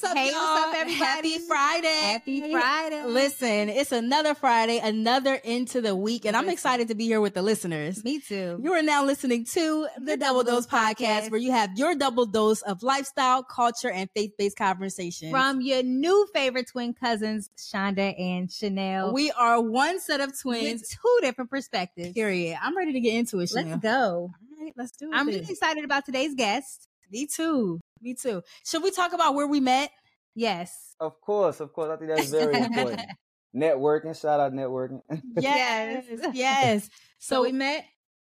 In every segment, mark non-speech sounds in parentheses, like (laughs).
Hey, what's up, Hey, y'all? what's up, everybody? Happy Friday. Happy Friday. Listen, it's another Friday, another into the week, and I'm excited to be here with the listeners. Me too. You are now listening to the Double Dose Podcast, where you have your double dose of lifestyle, culture, and faith-based conversation. From your new favorite twin cousins, Chanda and Chanelle. we are one set of twins, with two different perspectives. Period. I'm ready to get into it. Let's go. All right, let's do it. I'm really excited about today's guest. Me too. Me too. Should we talk about where we met? Yes. Of course, of course. I think that's very important. (laughs) networking. Shout out networking. Yes. Yes. (laughs) yes. So, So we met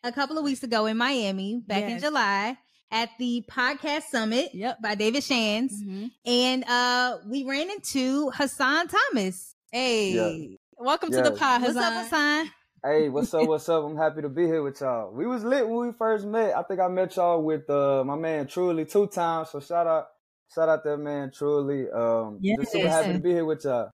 a couple of weeks ago in Miami back in July at the podcast summit Yep. by David Shands. Mhm. And uh we ran into Hassan Thomas. Hey, welcome to the Yes. pod, What's up, Hassan. Hassan? hey, what's up? What's up? I'm happy to be here with y'all. We was lit when we first met. I think I met y'all with uh, my man Truly two times. So shout out, shout out that man Truly. Um, just super happy to be here with y'all.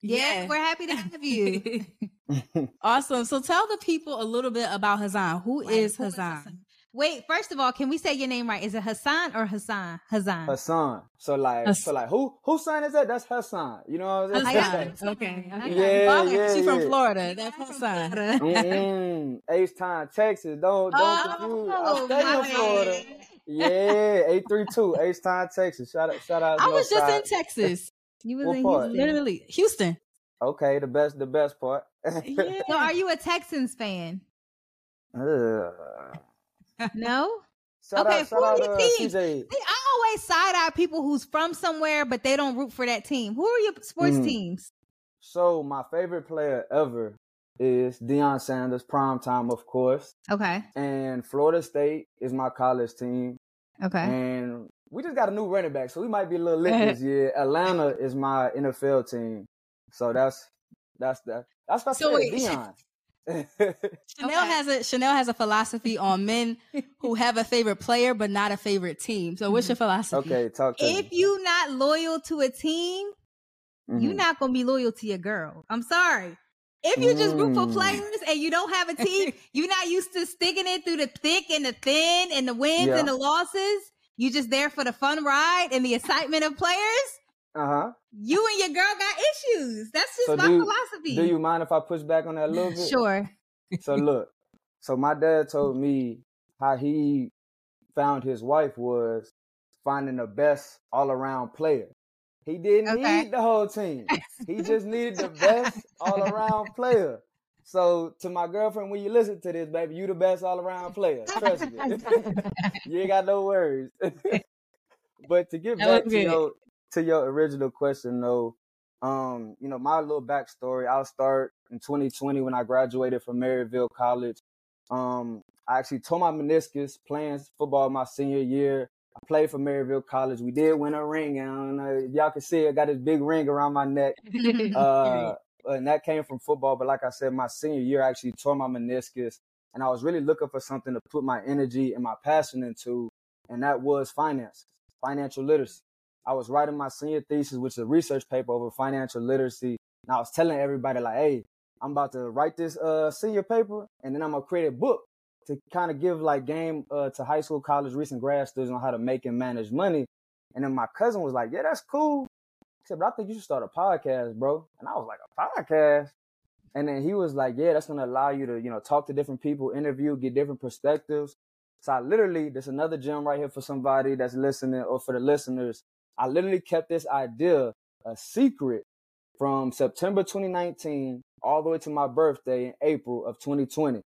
Yes, we're happy to have you. (laughs) awesome. So tell the people a little bit about Hassan. Who Right, is who is Hassan? Hassan? Wait, first of all, can we say your name right? Is it Hassan or Hassan? Hassan. Hassan. So like, Hass- so like, who whose son is that? That's Hassan. You know what I'm saying? Hassan. Okay. I got Yeah, it. Oh, yeah, she from. Florida. That's Hassan. Mm-mm. H Town, Texas. Don't don't oh, confuse. Oh, I stay in Florida. Yeah, eight three two H Town, Texas. Shout out, shout out. I was just Northside. in Texas. You was What in part? Houston. Literally. Houston. Okay, the best, the best part. Yeah. (laughs) So are you a Texans fan? Ugh. No? (laughs) Shout Okay, out, who are your uh, teams? I always side eye people who's from somewhere, but they don't root for that team. Who are your sports Mhm. teams? So my favorite player ever is Deion Sanders, prime time, of course, Okay. and Florida State is my college team, Okay. and we just got a new running back, so we might be a little (laughs) lit this year. Atlanta is my NFL team, so that's that's that. That's what I So said, wait. (laughs) Deion. (laughs) Chanelle Okay. has a Chanelle has a philosophy on men (laughs) who have a favorite player but not a favorite team. So what's your philosophy? okay, talk to If me. you not loyal to a team, you're Mhm. not gonna be loyal to your girl. I'm sorry. If you just root for Mm. players and you don't have a team, (laughs) you're not used to sticking it through the thick and the thin and the wins Yeah. and the losses. You just there for the fun ride and the excitement of players. Uh huh. You and your girl got issues. That's just So my do- philosophy. Do you mind if I push back on that a little bit? Sure. So (laughs) look, so my dad told me how he found his wife was finding the best all around player. He didn't Okay. need the whole team. He just needed the best all around player. So to my girlfriend, when you listen to this, baby, you the best all around player. Trust me. (laughs) (laughs) you ain't got no worries. but to get That back to your to your original question though, um, you know, my little backstory, I'll start in 2020 when I graduated from Maryville College. Um, I actually tore my meniscus playing football my senior year. I played for Maryville College. We did win a ring, and uh, y'all can see I got this big ring around my neck. (laughs) Uh, and that came from football. But like I said, my senior year, I actually tore my meniscus, and I was really looking for something to put my energy and my passion into, and that was finance, financial literacy. I was writing my senior thesis, which is a research paper over financial literacy, and I was telling everybody like, "Hey, I'm about to write this uh, senior paper, and then I'm gonna create a book to kind of give like game uh, to high school, college, recent grad students on how to make and manage money." And then my cousin was like, "Yeah, that's cool." Except I think you should start a podcast, bro. And I was like, a podcast? And then he was like, yeah, that's going to allow you to, you know, talk to different people, interview, get different perspectives. So I literally, there's another gem right here for somebody that's listening or for the listeners. I literally kept this idea a secret from September 2019 all the way to my birthday in April of 2020.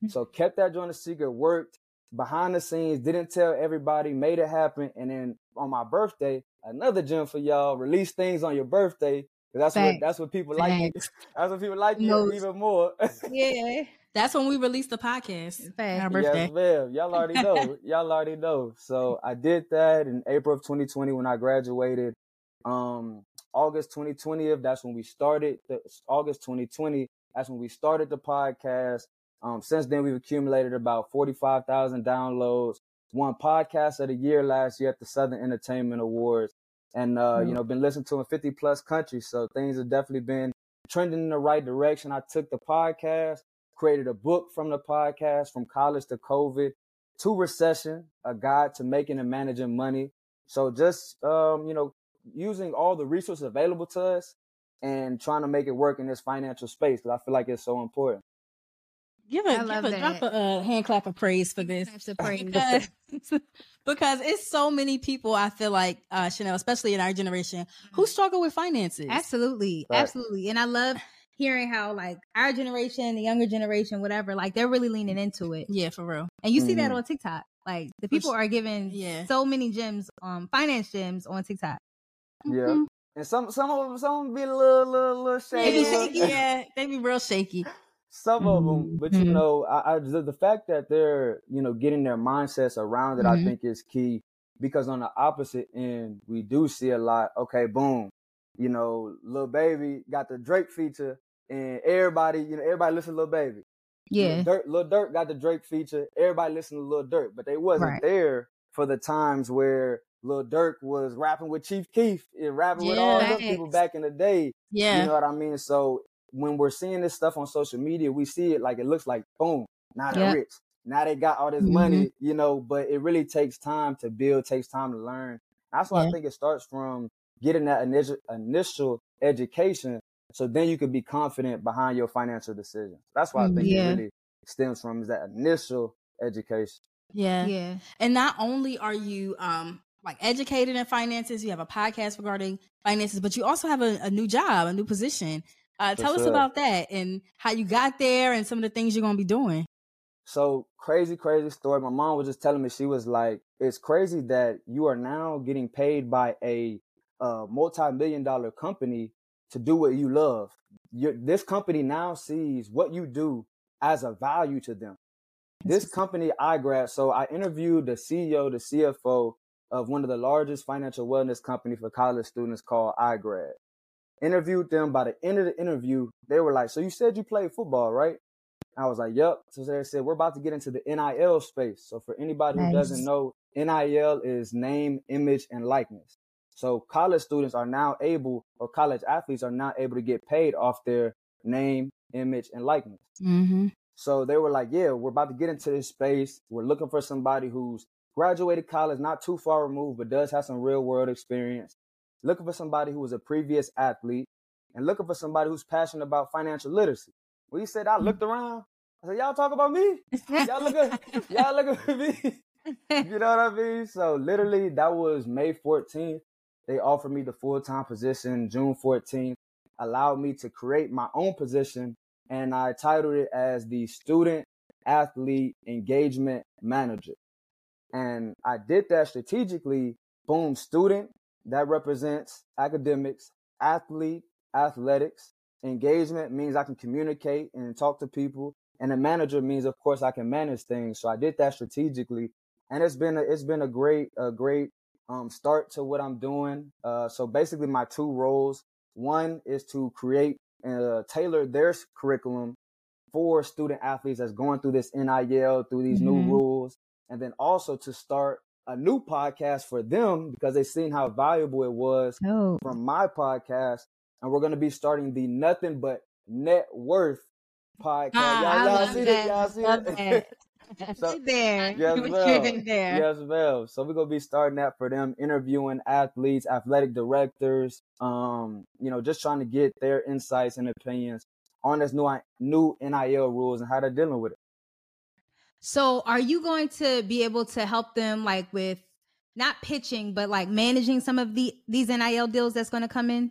Hmm. So kept that joint a secret, worked behind the scenes, didn't tell everybody, made it happen. And then on my birthday, another gem for y'all, release things on your birthday. 'Cause That's what that's what people like. you- (laughs) That's what people like you even more. (laughs) yeah. That's when we released the podcast. Facts. Our birthday. Yes, ma'am. Y'all already know. (laughs) Y'all already know. So I did that in April of 2020 when I graduated. Um, August 2020, that's when we started. The, August 2020, that's when we started the podcast. Um, since then, we've accumulated about 45,000 downloads. Won podcast of the year last year at the Southern Entertainment Awards. And uh, Mm. you know, been listened to in 50 plus countries. So things have definitely been trending in the right direction. I took the podcast, created a book from the podcast, from college to COVID to recession, a guide to making and managing money. So just um, you know, using all the resources available to us and trying to make it work in this financial space because I feel like it's so important. Give I a, love give a drop that. a uh, hand clap of praise for this. Praise. (laughs) because (laughs) because it's so many people I feel like uh Chanelle, especially in our generation, Mm-hmm. who struggle with finances. Absolutely. Right. Absolutely. And I love hearing how like our generation, the younger generation, whatever, like they're really leaning into it. Yeah, for real. And you see that Mhm. on TikTok. Like the people are giving Yeah. so many gems, um, finance gems on TikTok. Yeah. Mhm. And some some of them some of 'em be a little little little They be shaky, (laughs) yeah. They be real shaky. Some of them, but you Mhm. know, I, I the, the fact that they're you know getting their mindsets around it, I Mhm. think is key. Because on the opposite end, we do see a lot. Okay, boom, you know, Lil Baby got the Drake feature, and everybody, you know, everybody listen to Lil Baby. Yeah. Lil Durk, Lil Durk got the Drake feature. Everybody listened to Lil Durk, but they wasn't Right. there for the times where Lil Durk was rapping with Chief Keef and rapping with all Yeah. them people back in the day. Yeah. You know what I mean? So when we're seeing this stuff on social media, we see it like it looks like boom, now they're Yep. rich. Now they got all this Mhm. money, you know, but it really takes time to build, takes time to learn. That's why Yeah. I think it starts from getting that initial initial education so then you can be confident behind your financial decisions. That's why I think Yeah. it really stems from is that initial education. yeah. Yeah. And not only are you um like educated in finances, you have a podcast regarding finances, but you also have a, a new job, a new position. Uh, tell us about that and how you got there and some of the things you're going to be doing. So crazy, crazy story. My mom was just telling me she was like, "It's crazy that you are now getting paid by a uh, multi-million dollar company to do what you love. you this company now sees what you do as a value to them. This company, I iGrad. So I interviewed the CEO, the CFO of one of the largest financial wellness company for college students called iGrad. Interviewed them. By the end of the interview, they were like, "So you said you played football, right?" I was like, "Yep." So they said, "We're about to get into the NIL space." So for anybody who doesn't know, NIL is name, image, and likeness. So college students are now able, or college athletes are now able to get paid off their name, image, and likeness. Mm-hmm. So they were like, yeah, we're about to get into this space. We're looking for somebody who's graduated college, not too far removed, but does have some real world experience. Looking for somebody who was a previous athlete and looking for somebody who's passionate about financial literacy. When he said, I looked mm-hmm. around, I said, y'all talk about me? Y'all look at, (laughs) y'all look at me. (laughs) you know what I mean? So literally that was May 14th. They offered me the full-time position June 14th, allowed me to create my own position and I titled it as the student athlete engagement manager. And I did that strategically. Boom, student that represents academics, athlete, athletics. Engagement means I can communicate and talk to people. And a manager means, of course, I can manage things. So I did that strategically. And it's been a, it's been a great, a great um, start to what I'm doing. Uh, so basically my two roles, one is to create uh, tailor their curriculum for student athletes that's going through this NIL, through these Mhm. new rules, and then also to start a new podcast for them because they've seen how valuable it was Oh. from my podcast. And we're going to be starting the Nothing But Net Worth podcast. Ah, y'all, I y'all love see that. it? Y'all see Love it? (laughs) So- there. (laughs) Yes, ma'am. there. Yes, ma'am. So we're gonna be starting that for them, interviewing athletes, athletic directors, um, you know, just trying to get their insights and opinions on this new new NIL rules and how they're dealing with it. So are you going to be able to help them like with not pitching, but like managing some of the these NIL deals that's going to come in?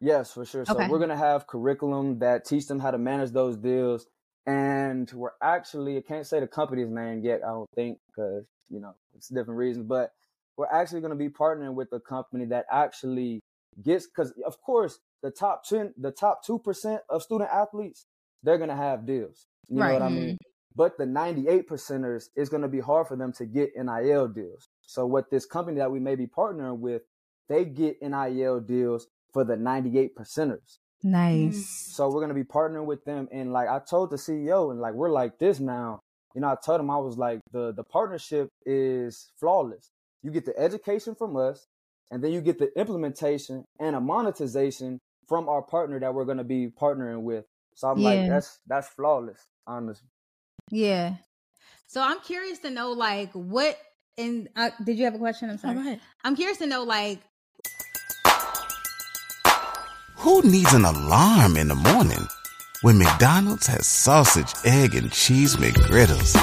Yes, for sure. So Okay. we're gonna have curriculum that teach them how to manage those deals, and we're actually I can't say the company's name yet. I don't think because you know it's different reasons, but we're actually gonna be partnering with a company that actually gets because of course the top ten, the top two percent of student athletes, they're gonna have deals. You know what I mean? Mm-hmm. But the 98 percenters is going to be hard for them to get NIL deals. So what this company that we may be partnering with, they get NIL deals for the 98 percenters. Nice. Mm. So we're gonna be partnering with them, and like I told the CEO, and like we're like this now. You know, I told him I was like the the partnership is flawless. You get the education from us, and then you get the implementation and a monetization from our partner that we're going to be partnering with. So I'm like, that's that's flawless, honestly. Yeah. So I'm curious to know, like, what. And uh, did you have a question? I'm Oh, sorry. go ahead. I'm curious to know, like, Who needs an alarm in the morning when McDonald's has sausage, egg, and cheese McGriddles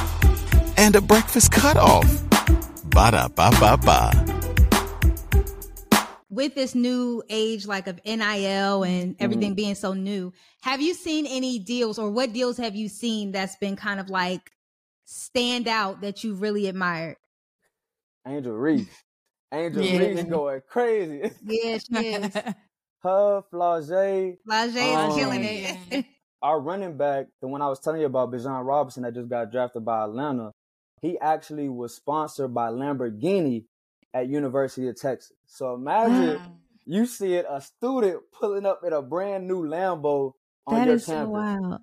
and a breakfast cutoff? Ba da ba ba ba. With this new age like of NIL and mm-hmm. everything being so new, have you seen any deals or what deals have you seen that's been kind of like stand out that you really admired? Angel Reese. Angel Yeah. Reese going crazy. Yeah, she is. (laughs) Her, Flau'jae, Flau'jae is killing it. Um, our running back, the one I was telling you about, Bijan Robinson, that just got drafted by Atlanta, he actually was sponsored by Lamborghini at University of Texas. So imagine you see it, a student pulling up in a brand new Lambo on that your campus. wild.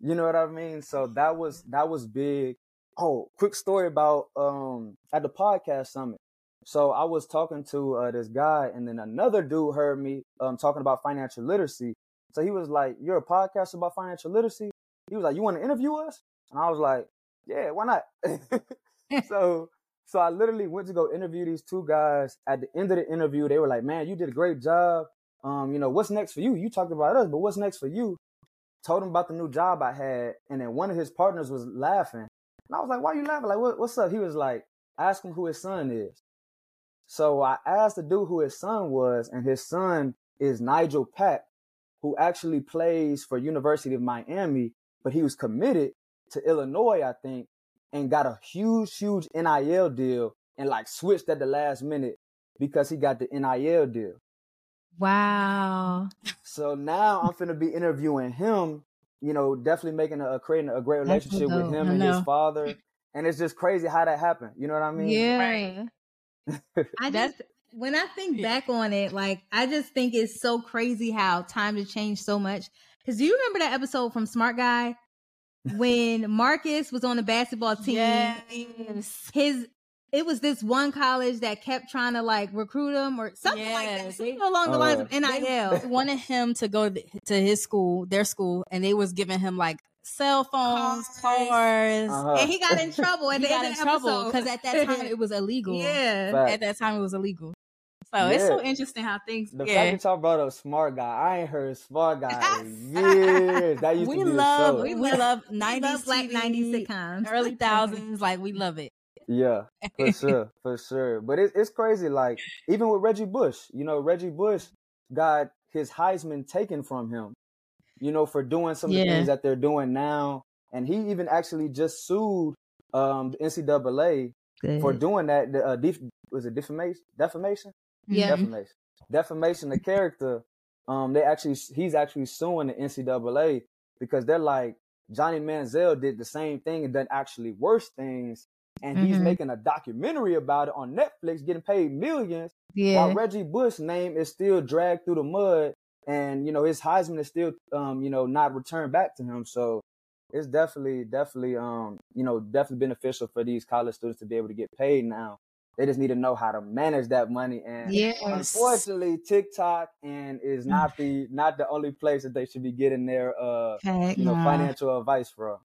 You know what I mean? So that was that was big. Oh, quick story about um at the podcast summit. So I was talking to uh, this guy, and then another dude heard me um talking about financial literacy. So he was like, "You're a podcast about financial literacy." He was like, "You want to interview us?" And I was like, "Yeah, why not?" (laughs) so so I literally went to go interview these two guys. At the end of the interview, they were like, "Man, you did a great job. Um, you know, what's next for you? You talked about us, but what's next for you?" Told him about the new job I had, and then one of his partners was laughing, and I was like, "Why are you laughing? Like, what, what's up?" He was like, "Ask him who his son is." So I asked the dude who his son was, and his son is Nijel Pack, who actually plays for University of Miami, but he was committed to Illinois, I think, and got a huge, huge NIL deal and like switched at the last minute because he got the NIL deal. Wow. So now I'm finna be interviewing him, you know, definitely making a, creating a great relationship with him and his father. And it's just crazy how that happened. You know what I mean? Yeah. (laughs) I just when I think back on it, like I just think it's so crazy how time has changed so much. Because do you remember that episode from Smart Guy when Marcus was on the basketball team? Yes. His it was this one college that kept trying to like recruit him or something like Yeah, that. they- Something along the lines of They NIL. wanted him to go to his school, their school, and they was giving him like cell phones, Cars. cars. Uh-huh. And he got in trouble at He the got end in of the trouble because at that time it was illegal. (laughs) yeah. Fact. At that time it was illegal. So it's so interesting how things. The yeah. fact that y'all brought up smart guy, I ain't heard smart guy in (laughs) years. That used we to be love the we, show. love- (laughs) love We nineties love black 90s sitcoms. early (laughs) thousands. Like we love it. Yeah, for sure, for sure. But it's it's crazy. Like even with Reggie Bush, you know, Reggie Bush got his Heisman taken from him. You know, for doing some of the things that they're doing now, and he even actually just sued um the NCAA for doing that. The, uh, def- was it defamation? Defamation? Yeah. defamation, defamation of character. Um, they actually he's actually suing the NCAA because they're like Johnny Manziel did the same thing and done actually worse things, and he's Mhm. making a documentary about it on Netflix, getting paid millions, Yeah. while Reggie Bush's name is still dragged through the mud, and you know his Heisman is still um you know not returned back to him. So it's definitely definitely um you know definitely beneficial for these college students to be able to get paid now. They just need to know how to manage that money and Yes. unfortunately TikTok and is not the not the only place that they should be getting their uh Fact. you know Nah. financial advice from.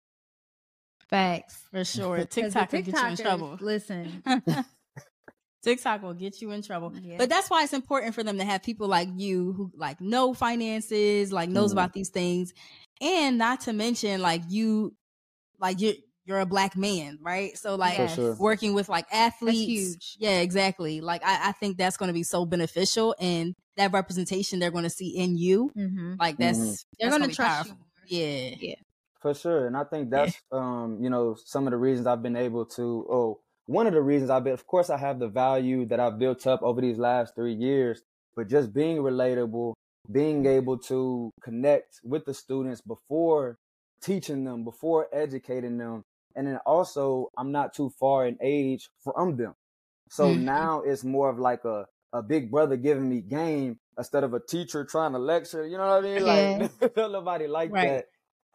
Facts. For (laughs) sure. 'Cause the TikTok will get you in TikTokers, trouble. Listen. (laughs) TikTok will get you in trouble. Yeah. But that's why it's important for them to have people like you who like know finances, like knows Mhm. about these things. And not to mention like you like you're you're a black man, right? So like Yes. working with like athletes. huge. Yeah, exactly. Like I, I think that's gonna be so beneficial and that representation they're gonna see in you. Mm-hmm. Like that's Mhm. They're that's gonna be trust powerful. you. Yeah. Yeah, for sure. And I think that's um, you know, some of the reasons I've been able to oh, one of the reasons I've been of course I have the value that I've built up over these last three years, but just being relatable, being able to connect with the students before teaching them, before educating them. And then also I'm not too far in age from them. So Mhm. now it's more of like a, a big brother giving me game instead of a teacher trying to lecture. You know what I mean? Like (laughs) nobody like Right. that.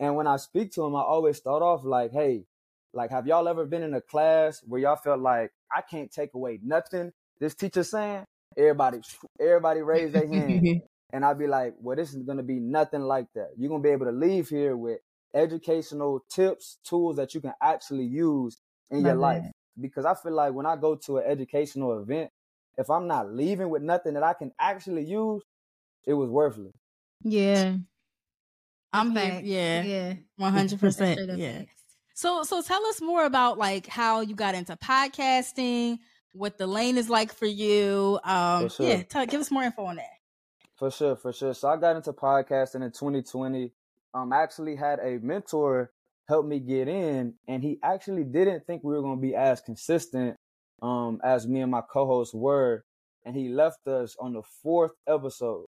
And when I speak to them, I always start off like, hey, like, have y'all ever been in a class where y'all felt like I can't take away nothing this teacher's saying? everybody, (laughs) everybody raise their hand, (laughs) and I'd be like, well, this is gonna be nothing like that. You're gonna be able to leave here with educational tips, tools that you can actually use in your Love life. Because I feel like when I go to an educational event, if I'm not leaving with nothing that I can actually use, it was worthless. Yeah. I'm here. Facts. Yeah, Yeah. one hundred percent. (laughs) Yeah. So, so tell us more about like how you got into podcasting, what the lane is like for you. Um, For sure. yeah, tell, give us more info on that. For sure, for sure. So I got into podcasting in 2020. Um, I actually had a mentor help me get in, and he actually didn't think we were going to be as consistent um as me and my co-hosts were, and he left us on the fourth episode.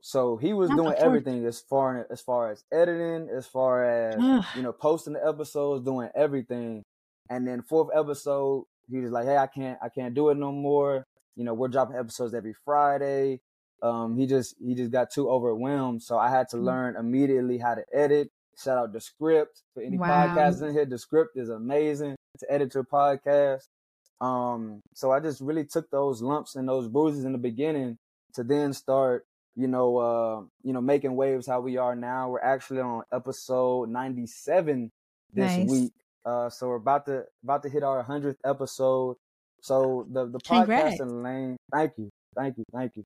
So he was Not doing everything as far as far as editing, as far as Ugh. you know, posting the episodes, doing everything. And then fourth episode, he was like, "Hey, I can't, I can't do it no more. You know, we're dropping episodes every Friday." Um, he just, he just got too overwhelmed, so I had to Mm. learn immediately how to edit. Shout out Descript for any Wow. podcasts in here. Descript is amazing to edit your podcast. Um, so I just really took those lumps and those bruises in the beginning to then start, you know, uh, you know, making waves how we are now. We're actually on episode 97 this Nice. week. Uh, so we're about to about to hit our hundredth episode. So the the Congrats. podcasting lane. Thank you, thank you, thank you.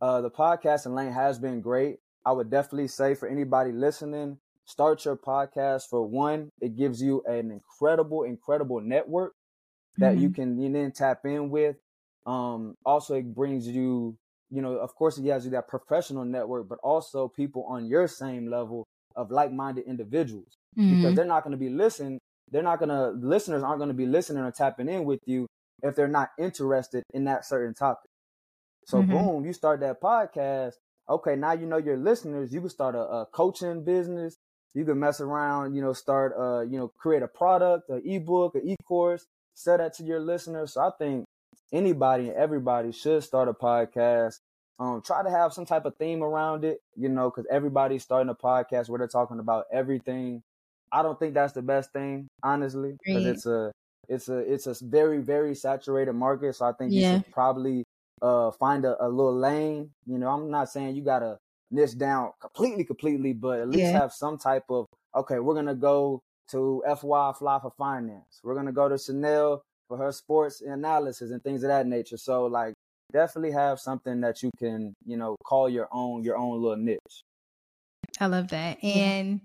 Uh, the podcasting lane has been great. I would definitely say for anybody listening, start your podcast for one. It gives you an incredible, incredible network that you can you then tap in with. Um, also, it brings you, you know, of course, it gives you that professional network, but also people on your same level of like-minded individuals because Mhm. they're not going to be listening. They're not going to listeners aren't going to be listening or tapping in with you if they're not interested in that certain topic. So Mhm. boom, you start that podcast. Okay, now you know your listeners. You can start a, a coaching business. You can mess around. You know, start uh, you know, create a product, an ebook, an e-course. Sell that to your listeners. So I think anybody and everybody should start a podcast. Um, try to have some type of theme around it, you know, because everybody's starting a podcast where they're talking about everything. I don't think that's the best thing, honestly, because it's a it's a it's a very very saturated market. So I think you should probably uh find a, a little lane. You know, I'm not saying you gotta niche down completely, completely, but at least Yeah. have some type of okay. We're gonna go to FY Fly for finance. We're gonna go to Chanelle for her sports analysis and things of that nature. So like definitely have something that you can, you know, call your own your own little niche. I love that. (laughs) And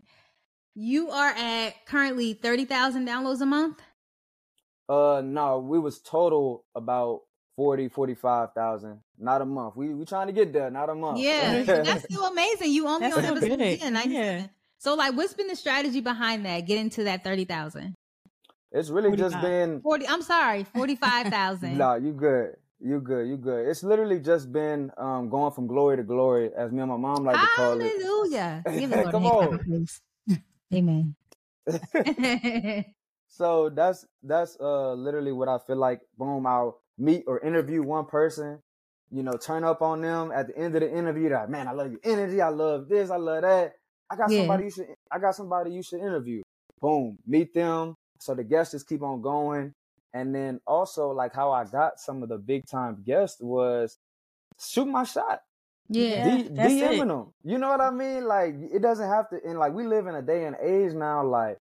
you are at currently 30,000 downloads a month? Uh no, we was total about 40, 45,000. Not a month. We we trying to get there, not a month. Yeah. (laughs) that's still amazing. You only That's on still episode good. 10, 97. Yeah. So like what's been the strategy behind that? Getting to that 30,000? it's really just been 40 I'm sorry, 45,000. (laughs) Nah, you good. You good. You good. It's literally just been um going from glory to glory, as me and my mom like to call it. Hallelujah. Give the (laughs) Lord Come a hand on. Amen. so that's that's uh literally what I feel like. Boom, I'll meet or interview one person, you know, turn up on them at the end of the interview. Like, man, I love your energy. I love this. I love that. I got Yeah. somebody you should. I got somebody you should interview. Boom, meet them. So the guests just keep on going, and then also like how I got some of the big time guests was shoot my shot. yeah. D- that's it. Them. You know what I mean? Like it doesn't have to. And like we live in a day and age now. Like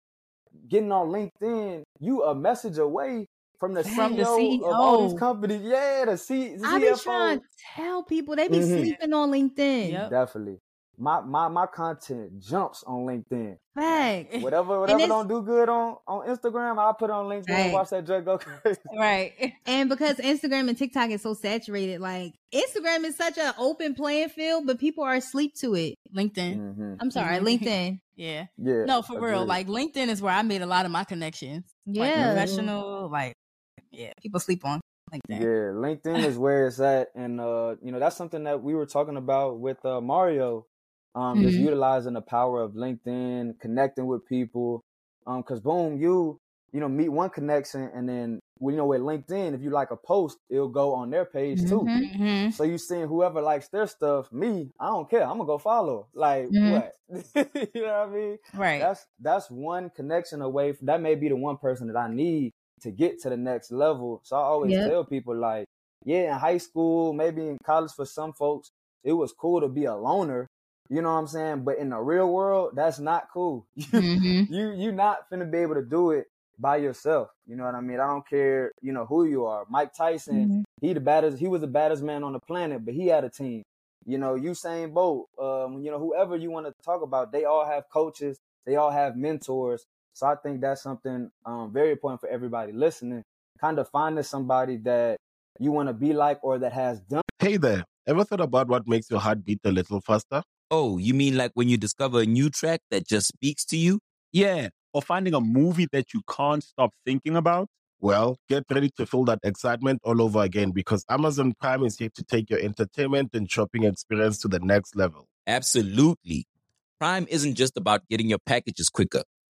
getting on LinkedIn, you a message away from the From the CEO, of all these companies. Yeah, the C- I be CFO. trying to tell people they be Mhm. sleeping on LinkedIn. Yep. Definitely. My my my content jumps on LinkedIn. Fact. Whatever whatever don't do good on on Instagram, I'll put it on LinkedIn and Right. watch that drug go (laughs) crazy. Right. And because Instagram and TikTok is so saturated, like Instagram is such an open playing field, but people are asleep to it. LinkedIn. Mhm. I'm sorry, Mhm. (laughs) LinkedIn. Yeah. Yeah. No, for real. Like LinkedIn is where I made a lot of my connections. Like Yeah. professional, like yeah, people sleep on LinkedIn. Yeah, LinkedIn is where it's at, and uh, you know that's something that we were talking about with uh, Mario, um, just Mhm. utilizing the power of LinkedIn, connecting with people, um, because boom, you you know meet one connection, and then well, you know with LinkedIn, if you like a post, it'll go on their page too. Mhm. hmm So you seeing whoever likes their stuff. Me, I don't care. I'm gonna go follow. Like Mhm. what? (laughs) you know what I mean? Right. That's that's one connection away. From, that may be the one person that I need to get to the next level. So I always Yep. tell people like, yeah, in high school, maybe in college for some folks, it was cool to be a loner. You know what I'm saying? But in the real world, that's not cool. (laughs) Mm-hmm. you you not finna be able to do it by yourself. You know what I mean? I don't care, you know, who you are. Mike Tyson, Mhm. he the baddest, he was the baddest man on the planet, but he had a team. You know, Usain Bolt, um, you know, whoever you want to talk about, they all have coaches, they all have mentors. So I think that's something um, very important for everybody listening. Kind of finding somebody that you want to be like or that has done. Hey there, ever thought about what makes your heart beat a little faster? Oh, you mean like when you discover a new track that just speaks to you? Yeah, or finding a movie that you can't stop thinking about. Well, get ready to feel that excitement all over again because Amazon Prime is here to take your entertainment and shopping experience to the next level. Absolutely. Prime isn't just about getting your packages quicker.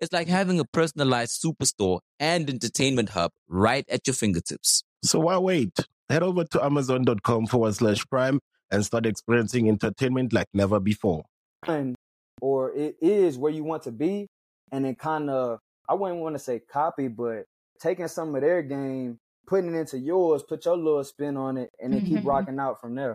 It's like having a personalized superstore and entertainment hub right at your fingertips. So why wait? Head over to amazon.com forward slash prime and start experiencing entertainment like never before. done or it is where you want to be and then kind of i wouldn't want to say copy but taking some of their game putting it into yours put your little spin on it and then keep Mhm. rocking out from there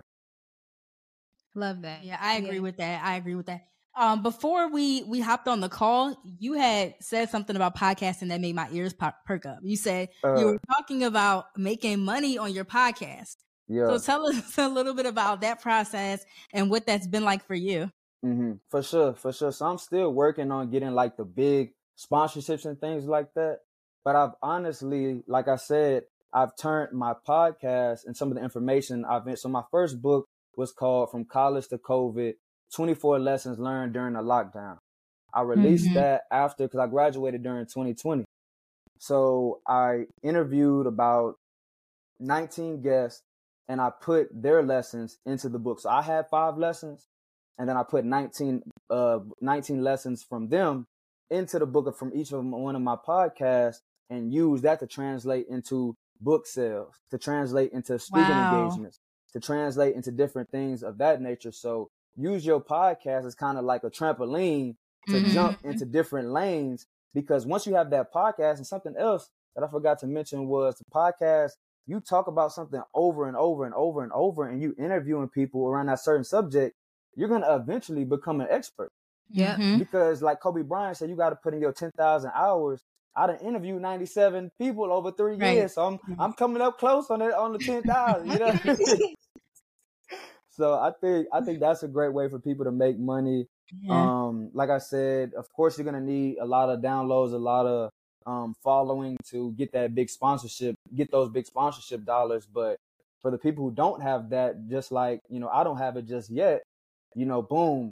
Love that. Yeah, I agree Yeah. with that. I agree with that. Um, before we we hopped on the call, you had said something about podcasting that made my ears pop, perk up. You said you Uh, were talking about making money on your podcast. yeah So tell us (laughs) a little bit about that process and what that's been like for you. hmm for sure for sure so i'm still working on getting like the big sponsorships and things like that but i've honestly like i said i've turned my podcast and some of the information i've been so my first book was called from college to covid 24 lessons learned during the lockdown i released Mhm. that after because i graduated during 2020 so i interviewed about 19 guests and i put their lessons into the book so i had five lessons and then I put 19, uh, 19 lessons from them into the book from each of them, one of my podcasts and use that to translate into book sales, to translate into speaking Wow. engagements, to translate into different things of that nature. So use your podcast as kind of like a trampoline to Mhm. jump into different lanes because once you have that podcast and something else that I forgot to mention was the podcast, you talk about something over and over and over and over and you interviewing people around that certain subject, you're going to eventually become an expert Yep. Mhm. because like Kobe Bryant said, you got to put in your 10,000 hours. I done interviewed 97 people over three Right. years. So I'm, I'm coming up close on it, on the 10,000, you know? (laughs) (laughs) so I think, I think that's a great way for people to make money. Yeah. Um, like I said, of course you're gonna need a lot of downloads, a lot of um following to get that big sponsorship, get those big sponsorship dollars. But for the people who don't have that, just like you know, I don't have it just yet. You know, boom,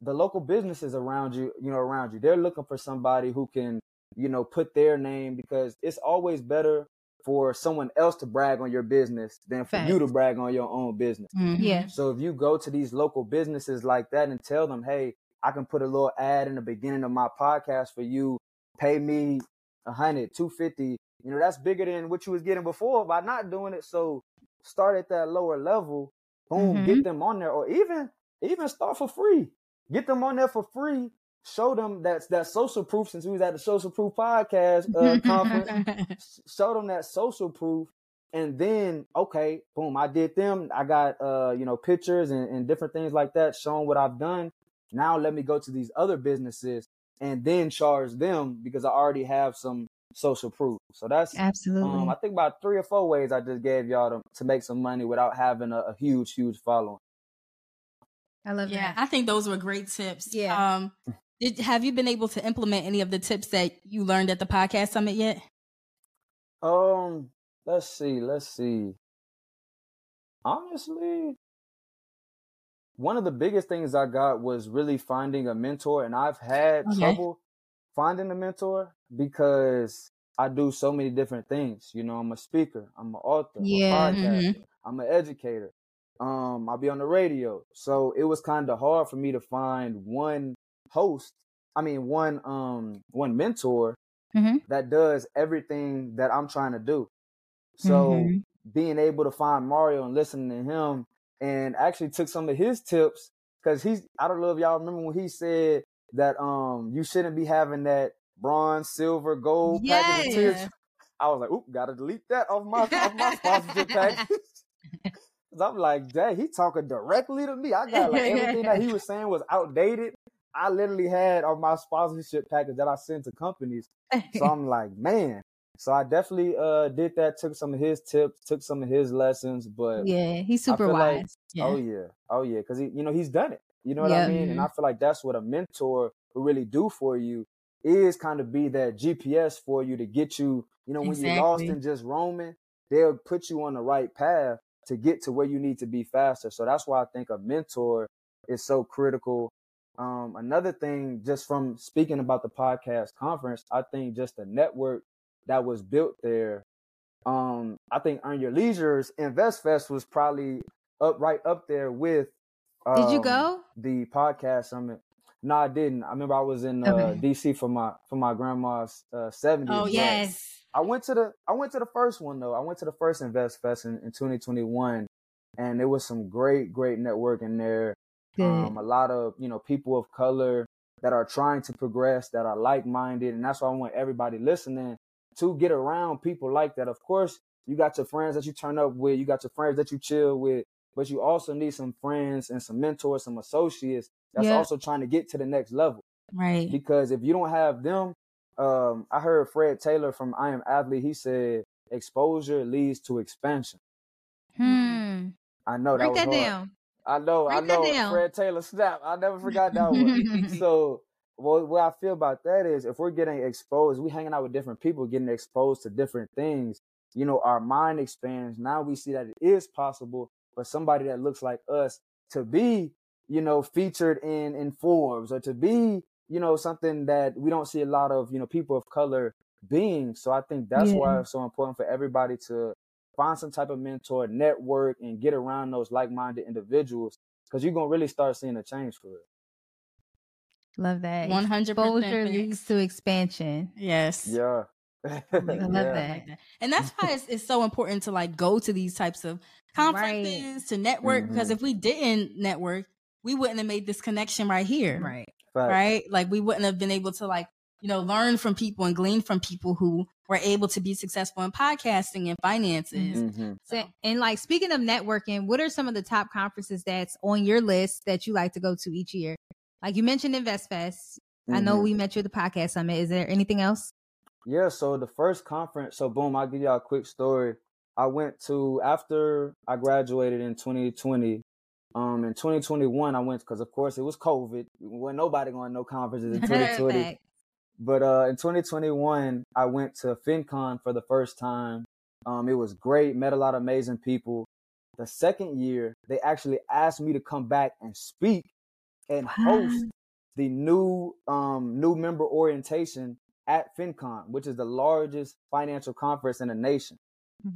the local businesses around you, you know, around you, they're looking for somebody who can, you know, put their name because it's always better for someone else to brag on your business than for you to brag on your own business. Mhm. Yeah. So if you go to these local businesses like that and tell them, hey, I can put a little ad in the beginning of my podcast for you, pay me a hundred, two fifty, you know, that's bigger than what you was getting before by not doing it. So start at that lower level, boom, Mhm. get them on there, or even even start for free. Get them on there for free. Show them that's that social proof since we was at the social proof podcast uh, conference (laughs) show them that social proof and then okay boom i did them i got uh you know pictures and, and different things like that showing what i've done now let me go to these other businesses and then charge them because i already have some social proof so that's Absolutely. um i think about three or four ways i just gave y'all to, to make some money without having a, a huge huge following I love Yeah, that. I think those were great tips. Yeah. Um, did, have you been able to implement any of the tips that you learned at the podcast summit yet? Um, let's see, let's see. Honestly, one of the biggest things I got was really finding a mentor, and I've had Okay. trouble finding a mentor because I do so many different things. You know, I'm a speaker, I'm an author, Yeah. I'm podcaster, I'm an educator. Um, I'll be on the radio. So it was kind of hard for me to find one host. I mean, one um one mentor Mhm. that does everything that I'm trying to do. So Mhm. being able to find Mario and listening to him and actually took some of his tips because he's I don't know if y'all remember when he said that um you shouldn't be having that bronze, silver, gold package of. I was like, oop, gotta delete that off my (laughs) off my sponsorship package. (laughs) Cause I'm like, dang, he talking directly to me. I got like everything that he was saying was outdated. I literally had on my sponsorship package that I sent to companies. So I'm (laughs) like, man. So I definitely uh did that, took some of his tips, took some of his lessons, but yeah, he's super feel like- wise. Yeah. Oh yeah, oh yeah, because he, you know, he's done it. You know what Yeah. I mean? And I feel like that's what a mentor will really do for you is kind of be that GPS for you to get you. You know, when you're lost and just roaming, they'll put you on the right path to get to where you need to be faster. So that's why I think a mentor is so critical. Um, another thing, just from speaking about the podcast conference, I think just the network that was built there. Um, I think Earn Your Leisure's Invest Fest was probably up right up there with. Did you um, go? the podcast summit? No, I didn't. I remember I was in uh, Okay. DC for my for my grandma's uh, Oh yes. I went to the I went to the first one though. I went to the first Invest Fest in, in 2021, and there was some great great networking there. Um, a lot of you know people of color that are trying to progress, that are like minded, and that's why I want everybody listening to get around people like that. Of course, you got your friends that you turn up with, you got your friends that you chill with, but you also need some friends and some mentors, some associates that's Yeah. also trying to get to the next level. Right. Because if you don't have them, um, I heard Fred Taylor from I Am Athlete. He said exposure leads to expansion. Hmm. I know that Break was that hard. down. I know, I Break know. Fred Taylor snap. I never forgot that one. (laughs) so what, what I feel about that is if we're getting exposed, we hanging out with different people, getting exposed to different things, you know, our mind expands. Now we see that it is possible for somebody that looks like us to be, you know, featured in in Forbes or to be, you know, something that we don't see a lot of, you know, people of color being. So I think that's why it's so important for everybody to find some type of mentor, network, and get around those like-minded individuals because you're gonna really start seeing a change for it. Love that. 100% Exposure leads to expansion. Yes. Yeah. (laughs) I love Yeah. that. And that's why it's, it's so important to like go to these types of conferences to network because Mhm. if we didn't network, we wouldn't have made this connection right here. Right. Facts. Right? Like we wouldn't have been able to like, you know, learn from people and glean from people who were able to be successful in podcasting and finances. Mhm. So, and like speaking of networking, what are some of the top conferences that's on your list that you like to go to each year? Like you mentioned InvestFest. I know Mhm. we met you at the podcast summit. Is there anything else? Yeah, so the first conference, so boom, I'll give y'all a quick story. I went to after I graduated in 2020. Um, in 2021, I went because of course it was COVID. When nobody going to no conferences in (laughs) 2020. Fact. But uh, in 2021, I went to FinCon for the first time. Um, it was great. Met a lot of amazing people. The second year, they actually asked me to come back and speak and host the new um, new member orientation at FinCon, which is the largest financial conference in the nation.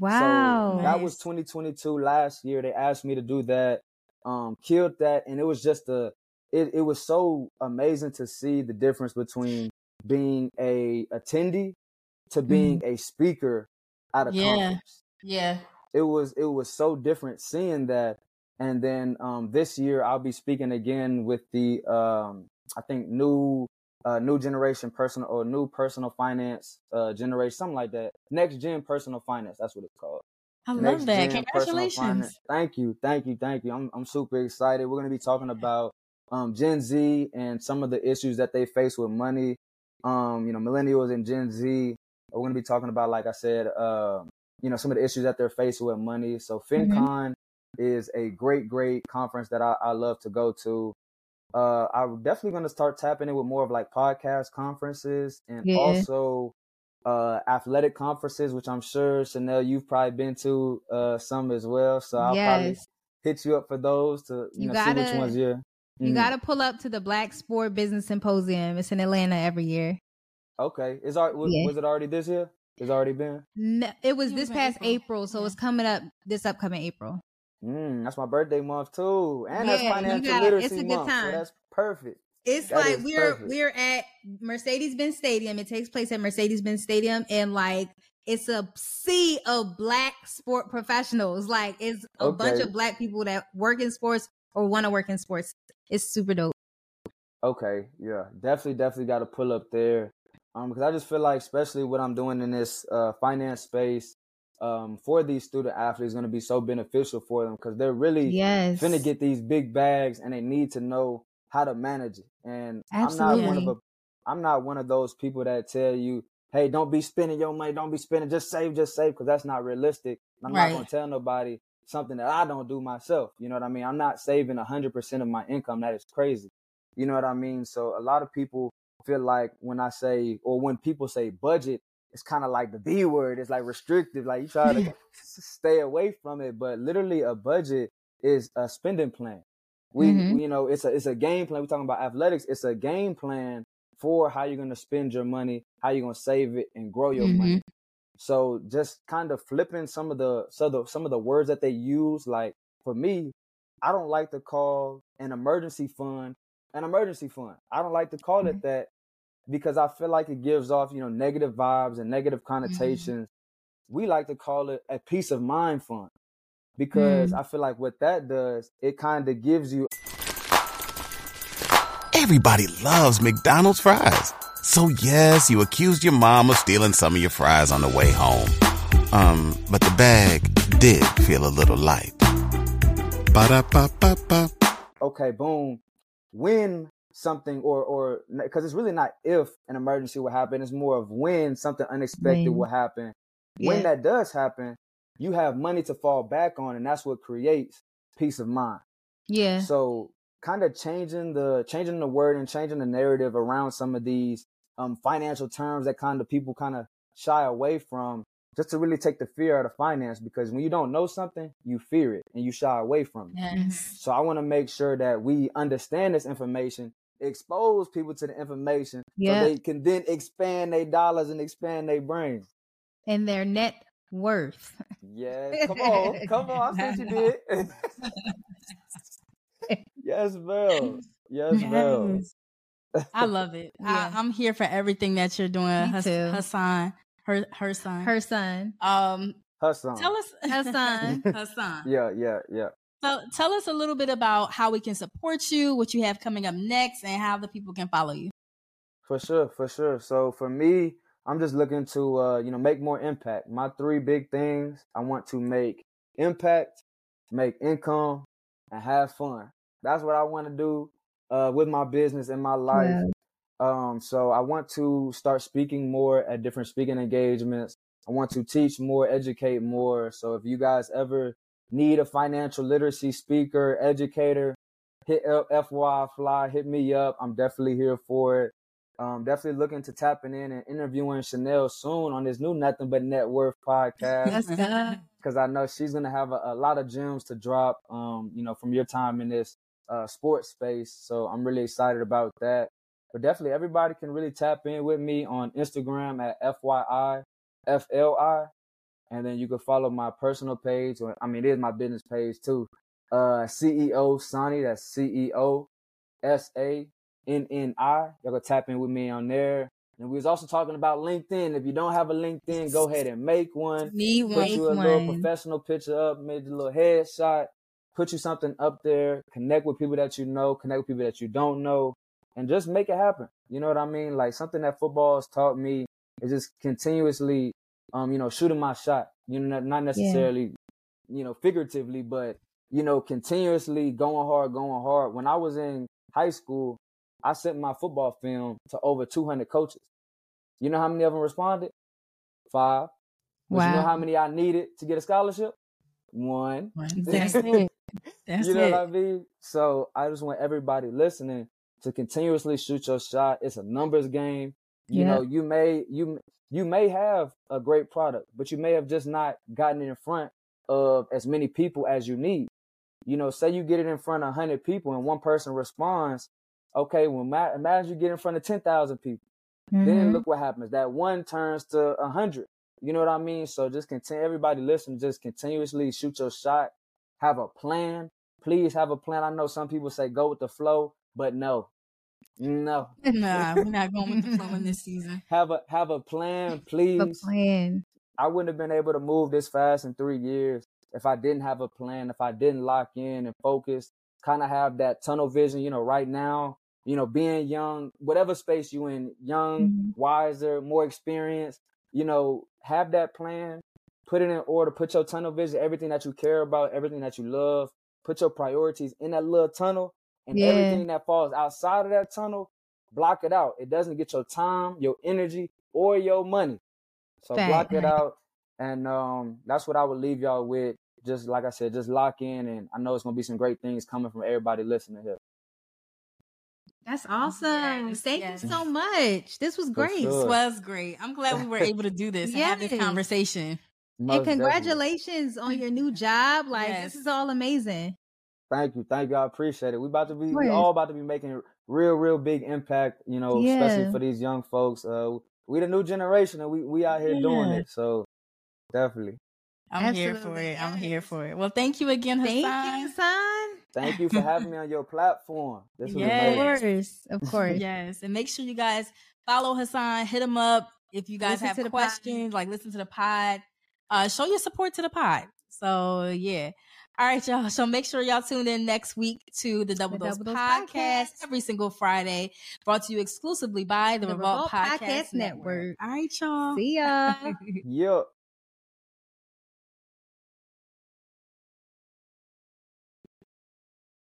Wow. So that Nice. was 2022 last year. They asked me to do that. Um, killed that, and it was just a. It, it was so amazing to see the difference between being a attendee to being a speaker at a Yeah. conference. Yeah. It was it was so different seeing that. And then um, this year I'll be speaking again with the um, I think new uh, new generation personal or new personal finance uh, generation something like that. Next gen personal finance. That's what it's called. I love that. Congratulations. Thank you, thank you, thank you. I'm I'm super excited. We're gonna be talking about um, Gen Z and some of the issues that they face with money. Um, you know, millennials and Gen Z. We're gonna be talking about, like I said, um, you know, some of the issues that they're facing with money. So FinCon is a great, great conference that I, I love to go to. Uh, I'm definitely going to start tapping in with more of like podcast conferences and Yeah. also uh, athletic conferences, which I'm sure Chanelle you've probably been to uh, some as well. So I'll probably hit you up for those to you, You know see which ones you're. You Mhm. got to pull up to the Black Sport Business Symposium. It's in Atlanta every year. okay. Is already was, Yeah. was it already this year? It's already been. No, it was It this was past April. April, so Yeah. it's coming up this upcoming April. Mm, that's my birthday month too, and that's Yeah, you financial got- literacy it's a good month. time. So that's perfect. It's That like we're perfect. we're at Mercedes Benz Stadium. It takes place at Mercedes Benz Stadium, and like it's a sea of black sport professionals. Like it's a bunch of black people that work in sports or want to work in sports. It's super dope. Okay, yeah, definitely, definitely got to pull up there, um, because I just feel like, especially what I'm doing in this uh finance space, um, for these student athletes, is going to be so beneficial for them because they're really Yes, finna get these big bags and they need to know how to manage it. And I'm not one of a, I'm not one of those people that tell you, hey, don't be spending your money, don't be spending, just save, just save, because that's not realistic. I'm Right. not gonna tell nobody something that I don't do myself. You know what I mean? I'm not saving hundred percent of my income. That is crazy. You know what I mean? So a lot of people feel like when I say or when people say budget, it's kind of like the B word. It's like restrictive. Like you try to (laughs) stay away from it, but literally a budget is a spending plan. We, Mhm. you know, it's a it's a game plan. We're talking about athletics. It's a game plan for how you're gonna spend your money, how you're gonna save it, and grow your money. So just kind of flipping some of the so the some of the words that they use. Like for me, I don't like to call an emergency fund an emergency fund. I don't like to call it mm-hmm. that because I feel like it gives off, you know, negative vibes and negative mm-hmm. connotations. We like to call it a peace of mind fund because mm. I feel like what that does, it kind of gives you Everybody loves McDonald's fries. So yes, you accused your mom of stealing some of your fries on the way home. Um, but the bag did feel a little light. Ba-da-ba-ba-ba. okay, boom, when something or or because it's really not if an emergency will happen, it's more of when something unexpected When. will happen. Yeah. When that does happen, you have money to fall back on, and that's what creates peace of mind. yeah, So kind of changing the changing the word and changing the narrative around some of these um financial terms that kind of people kind of shy away from just to really take the fear out of finance because when you don't know something, you fear it and you shy away from it. Yes. So I want to make sure that we understand this information, expose people to the information Yeah. so they can then expand their dollars and expand their brains. and their net worth. Yeah, come on, come on. I see what you (laughs) did. (laughs) yes, Vel. Yes, Vel. Yes. I love it. (laughs) Yeah. I, I'm here for everything that you're doing, Me Hass- too. Hassan. Her her son. Her son, um Hassan. tell us (laughs) Hassan. (laughs) Hassan. Yeah, yeah, yeah. So tell us a little bit about how we can support you, what you have coming up next, and how the people can follow you. For sure, for sure. So for me, I'm just looking to uh, you know, make more impact. My three big things, I want to make impact, make income, and have fun. That's what I want to do uh with my business and my life. Yeah. Um so I want to start speaking more at different speaking engagements. I want to teach more, educate more. So if you guys ever need a financial literacy speaker, educator, hit F- FY Fly, hit me up. I'm definitely here for it. Um, definitely looking to tapping in and interviewing Chanelle soon on this new Nothing But Net Worth podcast Yes, (laughs) God. because I know she's gonna have a, a lot of gems to drop. Um, you know, from your time in this uh sports space, so I'm really excited about that. But definitely, everybody can really tap in with me on Instagram at FYI FLI, and then you can follow my personal page. Or I mean, it is my business page too. Uh, CEO Sanni, that's CEO S A N N I. Y'all can tap in with me on there. And we was also talking about LinkedIn. If you don't have a LinkedIn, go ahead and make one Need put one. you a Make little professional picture up, maybe a little headshot, put you something up there, connect with people that you know, connect with people that you don't know, and just make it happen. You know what I mean? Like something that football has taught me is just continuously, um, you know, shooting my shot. You know, not necessarily, you know, figuratively, but you know, continuously going hard, going hard. When I was in high school, I sent my football film to over 200 coaches. You know how many of them responded? Five. But you know how many I needed to get a scholarship? One. (laughs) That's it. (laughs) That's you know it. what I mean? So I just want everybody listening to continuously shoot your shot. It's a numbers game. You Yeah. know, you may you you may have a great product, but you may have just not gotten it in front of as many people as you need. You know, say you get it in front of 100 people and one person responds. Okay, well, ma- imagine you get in front of 10,000 people then Mhm. look what happens. That one turns to a hundred. You know what I mean? So just continue. Everybody listen. Just continuously shoot your shot. Have a plan. Please have a plan. I know some people say go with the flow, but no, no. (laughs) nah, we're not going with the flow in this season. (laughs) Have a have a plan, (laughs) please. The plan. I wouldn't have been able to move this fast in three years if I didn't have a plan, if I didn't lock in and focus, kind of have that tunnel vision. You know, right now, you know, being young, whatever space you in, young, Mhm. wiser, more experienced, you know, have that plan, put it in order, put your tunnel vision, everything that you care about, everything that you love, put your priorities in that little tunnel, and Yeah. everything that falls outside of that tunnel, block it out. It doesn't get your time, your energy, or your money. So block it out. And um, that's what I would leave y'all with. Just like I said, just lock in, and I know it's gonna be some great things coming from everybody listening here. That's awesome. Yes, Thank yes. you so much. This was great. sure. This was great. I'm glad we were able to do (laughs) this and have this conversation. Most And definitely. congratulations on your (laughs) new job. Like Yes. this is all amazing. Thank you, thank you. I appreciate it. We about to be, we all about to be making real, real big impact. You know, especially for these young folks. Uh, we the new generation, and we we out here doing it. So definitely, I'm here for it. I'm here for it. Well, thank you again, Hassan. Thank you, son. thank you for having me on your platform. This was Yes. Of amazing. course. Of (laughs) course. Yes, and make sure you guys follow Hassan. Hit him up if you guys Listen have to the pod. questions. Like listen to the pod. Uh, show your support to the pod. So yeah. All right, y'all. So make sure y'all tune in next week to the Double The Dose Double Dose podcast Podcast. every single Friday, brought to you exclusively by the, The Revolt, Revolt Podcast, Podcast Network. Network. All right, y'all. See ya. (laughs) Yeah.